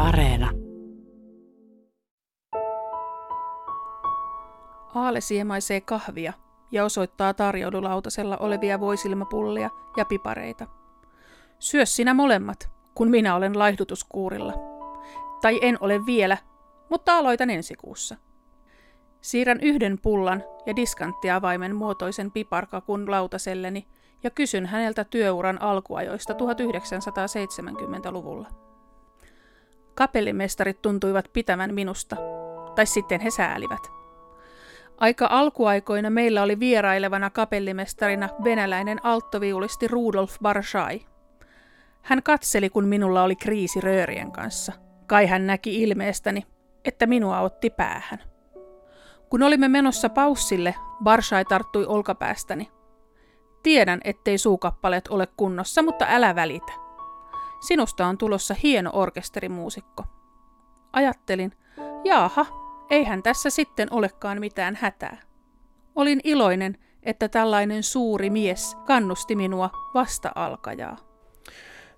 Areena. Aale siemaisee kahvia ja osoittaa tarjoululautasella olevia voisilmapullia ja pipareita. Syö sinä molemmat, kun minä olen laihdutuskuurilla. Tai en ole vielä, mutta aloitan ensi kuussa. Siirrän yhden pullan ja diskanttiavaimen muotoisen piparkakun lautaselleni ja kysyn häneltä työuran alkuajoista 1970-luvulla. Kapellimestarit tuntuivat pitävän minusta, tai sitten he säälivät. Aika alkuaikoina meillä oli vierailevana kapellimestarina venäläinen alttoviulisti Rudolf Barshai. Hän katseli, kun minulla oli kriisi röörien kanssa. Kai hän näki ilmeestäni, että minua otti päähän. Kun olimme menossa paussille, Barshai tarttui olkapäästäni. Tiedän, ettei suukappaleet ole kunnossa, mutta älä välitä. Sinusta on tulossa hieno orkesterimuusikko. Ajattelin, jaaha, eihän tässä sitten olekaan mitään hätää. Olin iloinen, että tällainen suuri mies kannusti minua vasta alkajaa.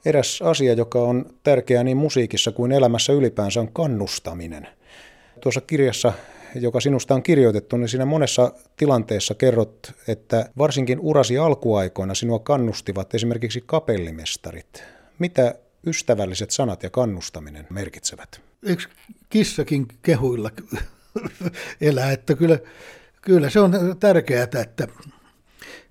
Eräs asia, joka on tärkeää niin musiikissa kuin elämässä ylipäänsä, on kannustaminen. Tuossa kirjassa, joka sinusta on kirjoitettu, niin siinä monessa tilanteessa kerrot, että varsinkin urasi alkuaikoina sinua kannustivat esimerkiksi kapellimestarit. Mitä ystävälliset sanat ja kannustaminen merkitsevät? Eikö kissakin kehuilla elää, että kyllä, kyllä se on tärkeää, että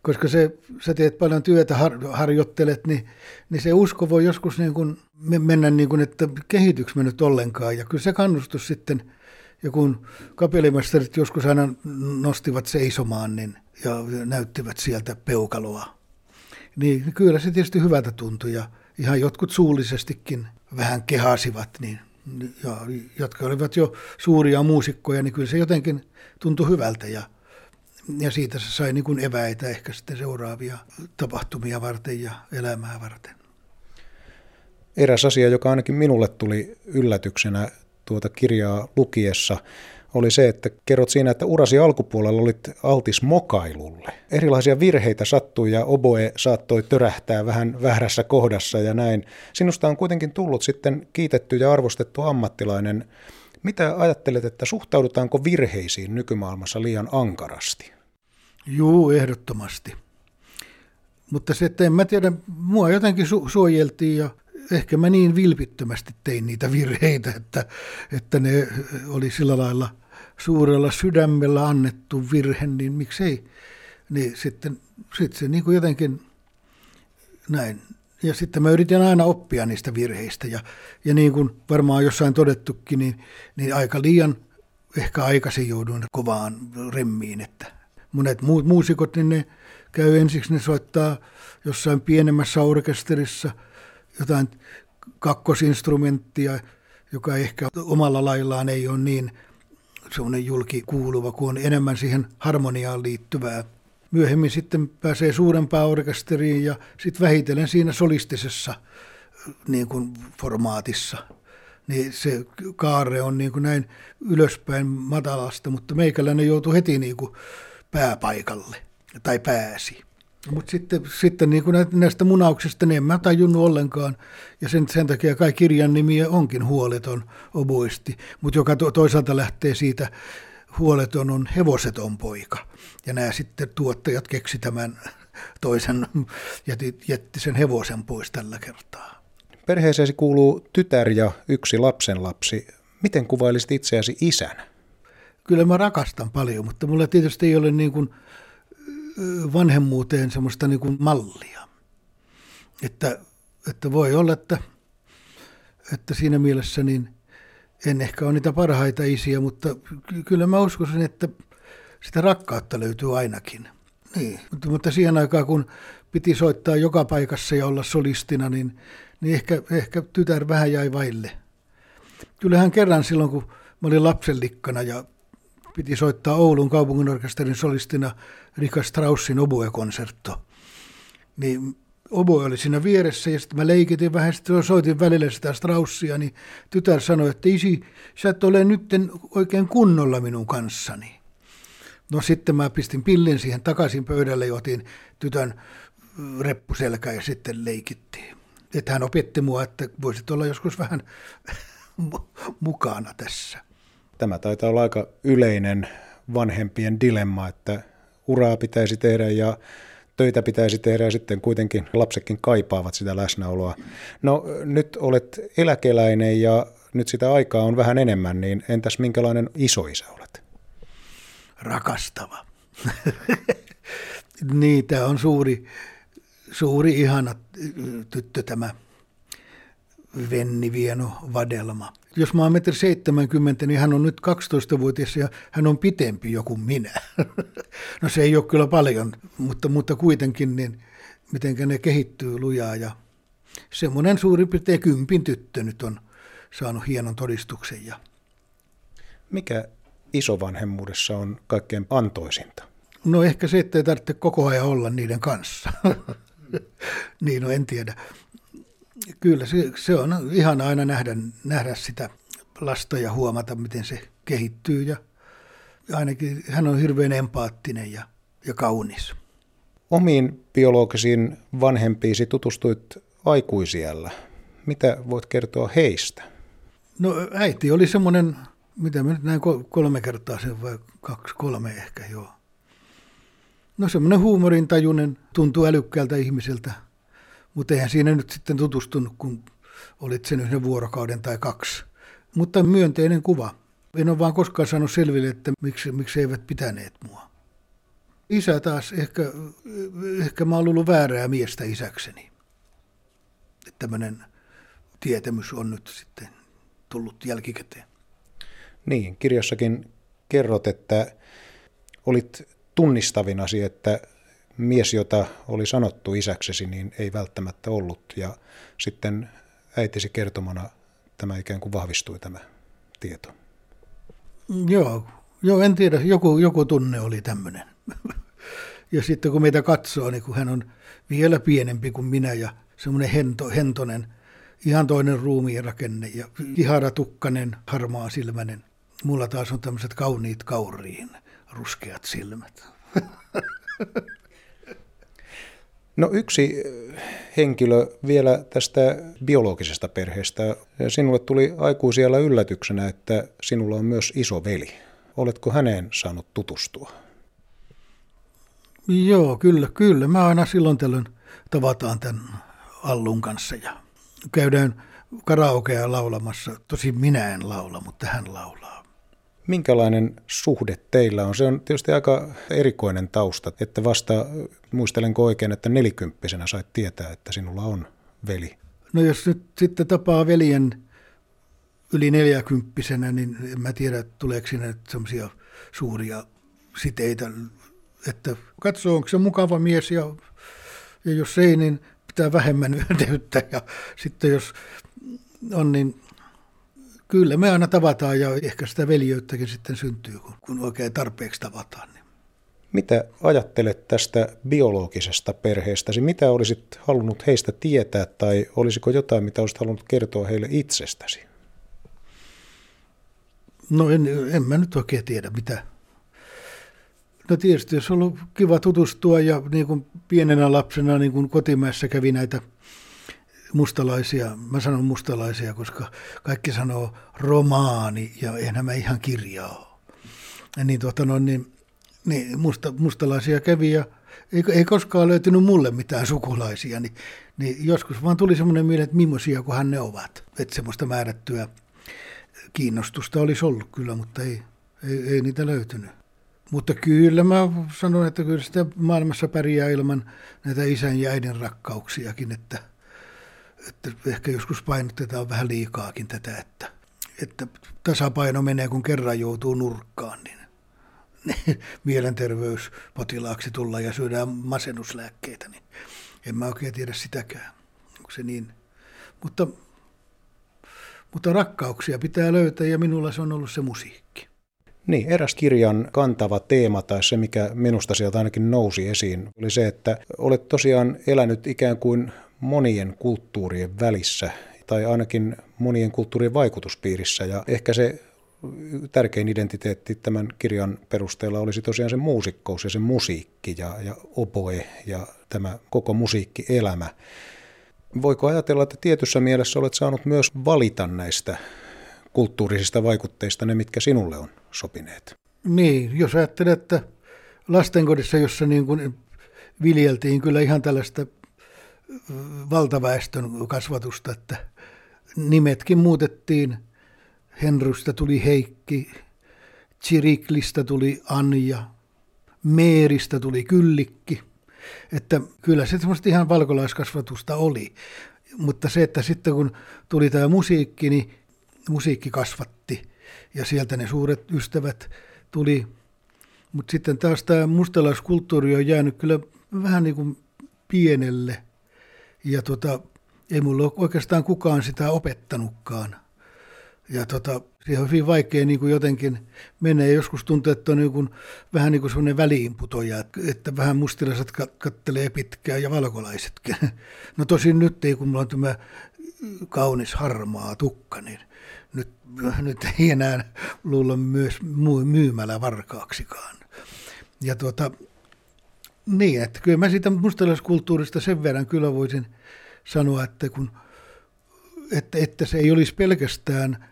koska se, sä teet paljon työtä, har, harjoittelet, niin, niin se usko voi joskus niin kuin mennä niin kuin, että kehityks me nyt ollenkaan. Ja kyllä se kannustus sitten, ja kun kapellimestarit joskus aina nostivat seisomaan niin, ja näyttivät sieltä peukaloa, niin kyllä se tietysti hyvältä tuntui. Ja ihan jotkut suullisestikin vähän kehasivat, niin, ja, jotka olivat jo suuria muusikkoja, niin kyllä se jotenkin tuntui hyvältä. Ja ja siitä se sai niin eväitä ehkä sitten seuraavia tapahtumia varten ja elämää varten. Eräs asia, joka ainakin minulle tuli yllätyksenä tuota kirjaa lukiessa, oli se, että kerrot siinä, että urasi alkupuolella olit altis mokailulle. Erilaisia virheitä sattui ja oboe saattoi törähtää vähän vährässä kohdassa ja näin. Sinusta on kuitenkin tullut sitten kiitetty ja arvostettu ammattilainen. Mitä ajattelet, että suhtaudutaanko virheisiin nykymaailmassa liian ankarasti? Juu, ehdottomasti. Mutta se, että en mä tiedä, mua jotenkin su- suojeltiin ja ehkä mä niin vilpittömästi tein niitä virheitä, että, että ne oli sillä lailla suurella sydämellä annettu virhe, niin miksei. Niin sitten, sitten se niin kuin jotenkin näin. Ja sitten mä yritin aina oppia niistä virheistä ja, ja niin kuin varmaan jossain todettukin, niin, niin aika liian ehkä aikaisin jouduin kovaan remmiin, että monet muut muusikot, niin ne käy ensiksi, ne soittaa jossain pienemmässä orkesterissa jotain kakkosinstrumenttia, joka ehkä omalla laillaan ei ole niin semmoinen julki kuuluva, kun on enemmän siihen harmoniaan liittyvää. Myöhemmin sitten pääsee suurempaan orkesteriin ja sitten vähitellen siinä solistisessa niin kuin formaatissa. Niin se kaare on niin kuin näin ylöspäin matalasta, mutta meikäläinen joutuu heti niin kuin pääpaikalle, tai pääsi. Mutta sitten, sitten niin kuin näistä munauksista niin en mä tajunnut ollenkaan, ja sen, sen takia kai kirjan nimi onkin huoleton oboisti, mutta joka to, toisaalta lähtee siitä, huoleton on hevoseton poika. Ja nämä sitten tuottajat keksi tämän toisen, jätti, jätti sen hevosen pois tällä kertaa. Perheeseesi kuuluu tytär ja yksi lapsenlapsi. Miten kuvailisit itseäsi isän? kyllä mä rakastan paljon, mutta mulla tietysti ei ole niin kuin vanhemmuuteen semmoista niin kuin mallia. Että, että voi olla, että, että siinä mielessä niin en ehkä ole niitä parhaita isiä, mutta kyllä mä uskoisin, että sitä rakkautta löytyy ainakin. Niin. Mutta, mutta siihen aikaan, kun piti soittaa joka paikassa ja olla solistina, niin, niin ehkä, ehkä tytär vähän jäi vaille. Kyllähän kerran silloin, kun mä olin lapsenlikkana ja piti soittaa Oulun kaupunginorkesterin solistina Rika Straussin oboe-konsertto. Niin oboe oli siinä vieressä ja sitten mä leikitin vähän, sitten soitin välillä sitä Straussia, niin tytär sanoi, että isi, sä et ole nyt oikein kunnolla minun kanssani. No sitten mä pistin pillin siihen takaisin pöydälle ja otin tytön reppuselkä ja sitten leikittiin. Että hän opetti mua, että voisit olla joskus vähän mukana tässä. Tämä taitaa olla aika yleinen vanhempien dilemma, että uraa pitäisi tehdä ja töitä pitäisi tehdä ja sitten kuitenkin lapsetkin kaipaavat sitä läsnäoloa. No nyt olet eläkeläinen ja nyt sitä aikaa on vähän enemmän, niin entäs minkälainen isoisä olet? Rakastava. tämä on suuri, suuri ihana tyttö tämä Venni Vieno Vadelma. Jos mä oon metri 70, niin hän on nyt 12-vuotias ja hän on pitempi joku minä. no se ei ole kyllä paljon, mutta, mutta kuitenkin niin miten ne kehittyy lujaa ja semmoinen suurin piirtein kympin tyttö nyt on saanut hienon todistuksen. Ja... Mikä isovanhemmuudessa on kaikkein antoisinta? No ehkä se, että ei tarvitse koko ajan olla niiden kanssa. niin, no en tiedä. Kyllä se, se on ihan aina nähdä, nähdä sitä lasta ja huomata, miten se kehittyy. Ja ainakin hän on hirveän empaattinen ja, ja kaunis. Omiin biologisiin vanhempiisi tutustuit aikuisiellä. Mitä voit kertoa heistä? No äiti oli semmoinen, mitä mä nyt näin kolme kertaa sen vai kaksi, kolme ehkä joo. No semmoinen huumorintajuinen, tuntuu älykkäältä ihmiseltä, mutta eihän siinä nyt sitten tutustunut, kun olit sen yhden vuorokauden tai kaksi. Mutta myönteinen kuva. En ole vaan koskaan saanut selville, että miksi, miksi eivät pitäneet mua. Isä taas, ehkä, ehkä mä oon ollut väärää miestä isäkseni. Että tämmöinen tietämys on nyt sitten tullut jälkikäteen. Niin, kirjassakin kerrot, että olit tunnistavinasi, että mies, jota oli sanottu isäksesi, niin ei välttämättä ollut. Ja sitten äitisi kertomana tämä ikään kuin vahvistui tämä tieto. Joo, joo en tiedä, joku, joku tunne oli tämmöinen. ja sitten kun meitä katsoo, niin kun hän on vielä pienempi kuin minä ja semmoinen hento, hentonen, ihan toinen ruumiin rakenne ja iharatukkanen, harmaa silmänen. Mulla taas on tämmöiset kauniit kauriin ruskeat silmät. No yksi henkilö vielä tästä biologisesta perheestä. Sinulle tuli aikuisiellä yllätyksenä, että sinulla on myös iso veli. Oletko häneen saanut tutustua? Joo, kyllä, kyllä. Mä aina silloin tällöin tavataan tämän Allun kanssa ja käydään karaokea laulamassa. Tosin minä en laula, mutta hän laulaa. Minkälainen suhde teillä on? Se on tietysti aika erikoinen tausta, että vasta, muistelenko oikein, että nelikymppisenä sait tietää, että sinulla on veli. No jos nyt sitten tapaa veljen yli neljäkymppisenä, niin en mä tiedä, tuleeko sinne semmoisia suuria siteitä, että katsoo, onko se mukava mies ja, ja jos ei, niin pitää vähemmän yhteyttä ja sitten jos on, niin kyllä me aina tavataan ja ehkä sitä veljeyttäkin sitten syntyy, kun, kun oikein tarpeeksi tavataan. Niin. Mitä ajattelet tästä biologisesta perheestäsi? Mitä olisit halunnut heistä tietää tai olisiko jotain, mitä olisit halunnut kertoa heille itsestäsi? No en, en mä nyt oikein tiedä, mitä, No tietysti, jos on ollut kiva tutustua ja niin kuin pienenä lapsena niin kuin kotimäessä kävi näitä mustalaisia, mä sanon mustalaisia, koska kaikki sanoo romaani ja eihän mä ihan kirjaa ole. Niin, tuota, no, niin, niin musta, mustalaisia kävi ja ei, ei koskaan löytynyt mulle mitään sukulaisia, niin, niin joskus vaan tuli semmoinen mieleen, että millaisia kuin ne ovat. Että semmoista määrättyä kiinnostusta olisi ollut kyllä, mutta ei, ei, ei niitä löytynyt. Mutta kyllä mä sanon, että kyllä sitä maailmassa pärjää ilman näitä isän ja äidin rakkauksiakin, että, että ehkä joskus painotetaan vähän liikaakin tätä, että, että tasapaino menee, kun kerran joutuu nurkkaan, niin, mielenterveyspotilaaksi tulla ja syödään masennuslääkkeitä, niin en mä oikein tiedä sitäkään. Onko se niin? Mutta, mutta rakkauksia pitää löytää ja minulla se on ollut se musiikki. Niin, eräs kirjan kantava teema tai se, mikä minusta sieltä ainakin nousi esiin, oli se, että olet tosiaan elänyt ikään kuin monien kulttuurien välissä tai ainakin monien kulttuurien vaikutuspiirissä ja ehkä se tärkein identiteetti tämän kirjan perusteella olisi tosiaan se muusikkous ja se musiikki ja, ja oboe ja tämä koko musiikkielämä. Voiko ajatella, että tietyssä mielessä olet saanut myös valita näistä kulttuurisista vaikutteista ne, mitkä sinulle on sopineet. Niin, jos ajattelet, että lastenkodissa, jossa niin kuin viljeltiin kyllä ihan tällaista valtaväestön kasvatusta, että nimetkin muutettiin. Henrystä tuli Heikki, Chiriklistä tuli Anja, Meeristä tuli Kyllikki. Että kyllä se semmoista ihan valkolaiskasvatusta oli. Mutta se, että sitten kun tuli tämä musiikki, niin musiikki kasvatti ja sieltä ne suuret ystävät tuli. Mutta sitten taas tämä mustalaiskulttuuri on jäänyt kyllä vähän niin kuin pienelle. Ja tota, ei mulla ole oikeastaan kukaan sitä opettanutkaan. Ja tota, siihen on hyvin vaikea niin kuin jotenkin. Ja joskus tuntuu, että on niin kuin, vähän niin kuin sellainen väliinputoja, että vähän mustilaiset kattelee pitkään ja valkolaisetkin. No tosin nyt ei, kun mulla on tämä kaunis harmaa tukka, niin nyt, nyt ei enää luulla myös myymällä varkaaksikaan. Ja tuota, niin, että kyllä mä siitä mustalaiskulttuurista sen verran kyllä voisin sanoa, että, kun, että, että se ei olisi pelkästään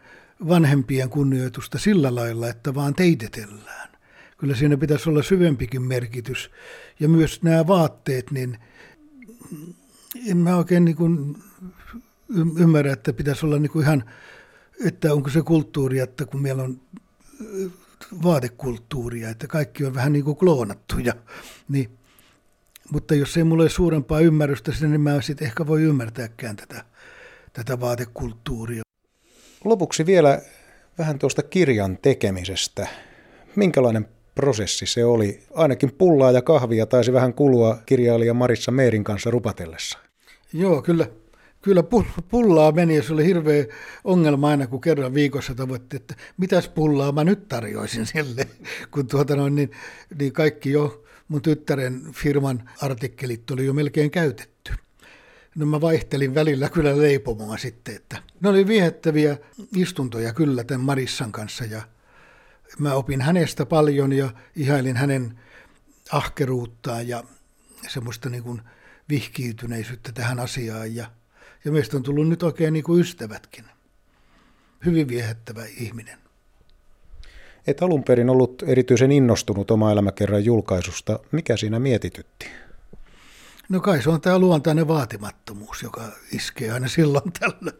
vanhempien kunnioitusta sillä lailla, että vaan teitetellään. Kyllä siinä pitäisi olla syvempikin merkitys. Ja myös nämä vaatteet, niin en mä oikein niin kuin ymmärrä, että pitäisi olla niin kuin ihan, että onko se kulttuuri, että kun meillä on vaatekulttuuria, että kaikki on vähän niin kuin kloonattuja, niin mutta jos ei mulla ole suurempaa ymmärrystä sinne, niin mä sitten ehkä voi ymmärtääkään tätä, tätä vaatekulttuuria. Lopuksi vielä vähän tuosta kirjan tekemisestä. Minkälainen prosessi se oli? Ainakin pullaa ja kahvia taisi vähän kulua kirjailija Marissa Meerin kanssa rupatellessa. Joo, kyllä. Kyllä pullaa meni ja se oli hirveä ongelma aina, kun kerran viikossa tavoitti, että mitäs pullaa mä nyt tarjoisin sille, kun tuota noin, niin, niin kaikki jo mun tyttären firman artikkelit oli jo melkein käytetty. No mä vaihtelin välillä kyllä leipomoa sitten, että ne oli viehättäviä istuntoja kyllä tämän Marissan kanssa ja mä opin hänestä paljon ja ihailin hänen ahkeruuttaan ja semmoista niin kuin vihkiytyneisyyttä tähän asiaan ja, ja meistä on tullut nyt oikein niin kuin ystävätkin. Hyvin viehättävä ihminen. Et alun perin ollut erityisen innostunut oma elämäkerran julkaisusta. Mikä siinä mietitytti? No kai se on tämä luontainen vaatimattomuus, joka iskee aina silloin tällä.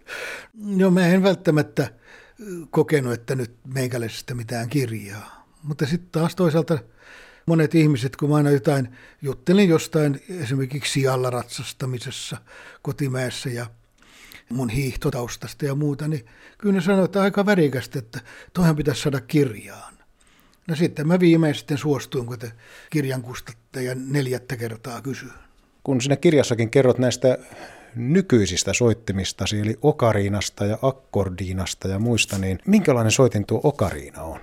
No mä en välttämättä kokenut, että nyt meikäläisestä mitään kirjaa. Mutta sitten taas toisaalta monet ihmiset, kun mä aina jotain juttelin jostain esimerkiksi sijalla ratsastamisessa kotimäessä ja mun hiihtotaustasta ja muuta, niin kyllä ne sanoi, että aika värikästä, että toihan pitäisi saada kirjaan. No sitten mä viimein sitten suostuin, kun te kirjan kustattaja neljättä kertaa kysyy. Kun sinä kirjassakin kerrot näistä nykyisistä soittimistasi, eli okariinasta ja akkordiinasta ja muista, niin minkälainen soitin tuo okariina on?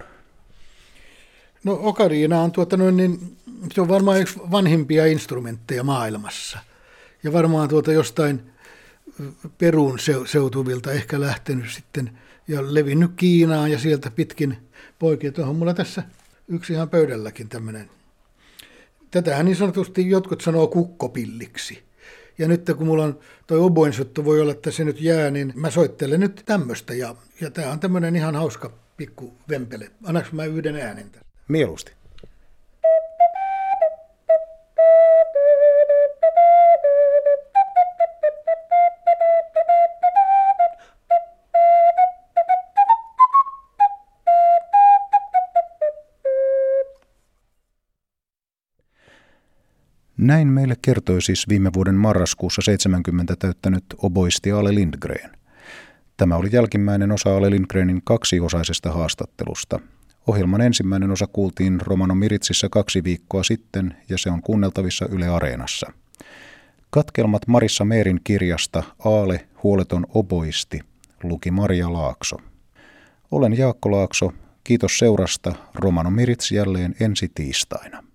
No okariina on, tuota noin, niin, se on varmaan yksi vanhimpia instrumentteja maailmassa. Ja varmaan tuota jostain Perun seutuvilta ehkä lähtenyt sitten ja levinnyt Kiinaan ja sieltä pitkin poikia. Tuohon mulla tässä yksi ihan pöydälläkin tämmöinen. Tätähän niin sanotusti jotkut sanoo kukkopilliksi. Ja nyt kun mulla on toi oboinsuttu, voi olla, että se nyt jää, niin mä soittelen nyt tämmöistä. Ja, ja tämä on tämmöinen ihan hauska pikku vempele. Annaks mä yhden äänen tästä? Mieluusti. Näin meille kertoi siis viime vuoden marraskuussa 70 täyttänyt oboisti Ale Lindgren. Tämä oli jälkimmäinen osa Ale Lindgrenin kaksiosaisesta haastattelusta. Ohjelman ensimmäinen osa kuultiin Romano Miritsissä kaksi viikkoa sitten ja se on kuunneltavissa Yle Areenassa. Katkelmat Marissa Meerin kirjasta Aale, huoleton oboisti, luki Maria Laakso. Olen Jaakko Laakso, kiitos seurasta, Romano Mirits jälleen ensi tiistaina.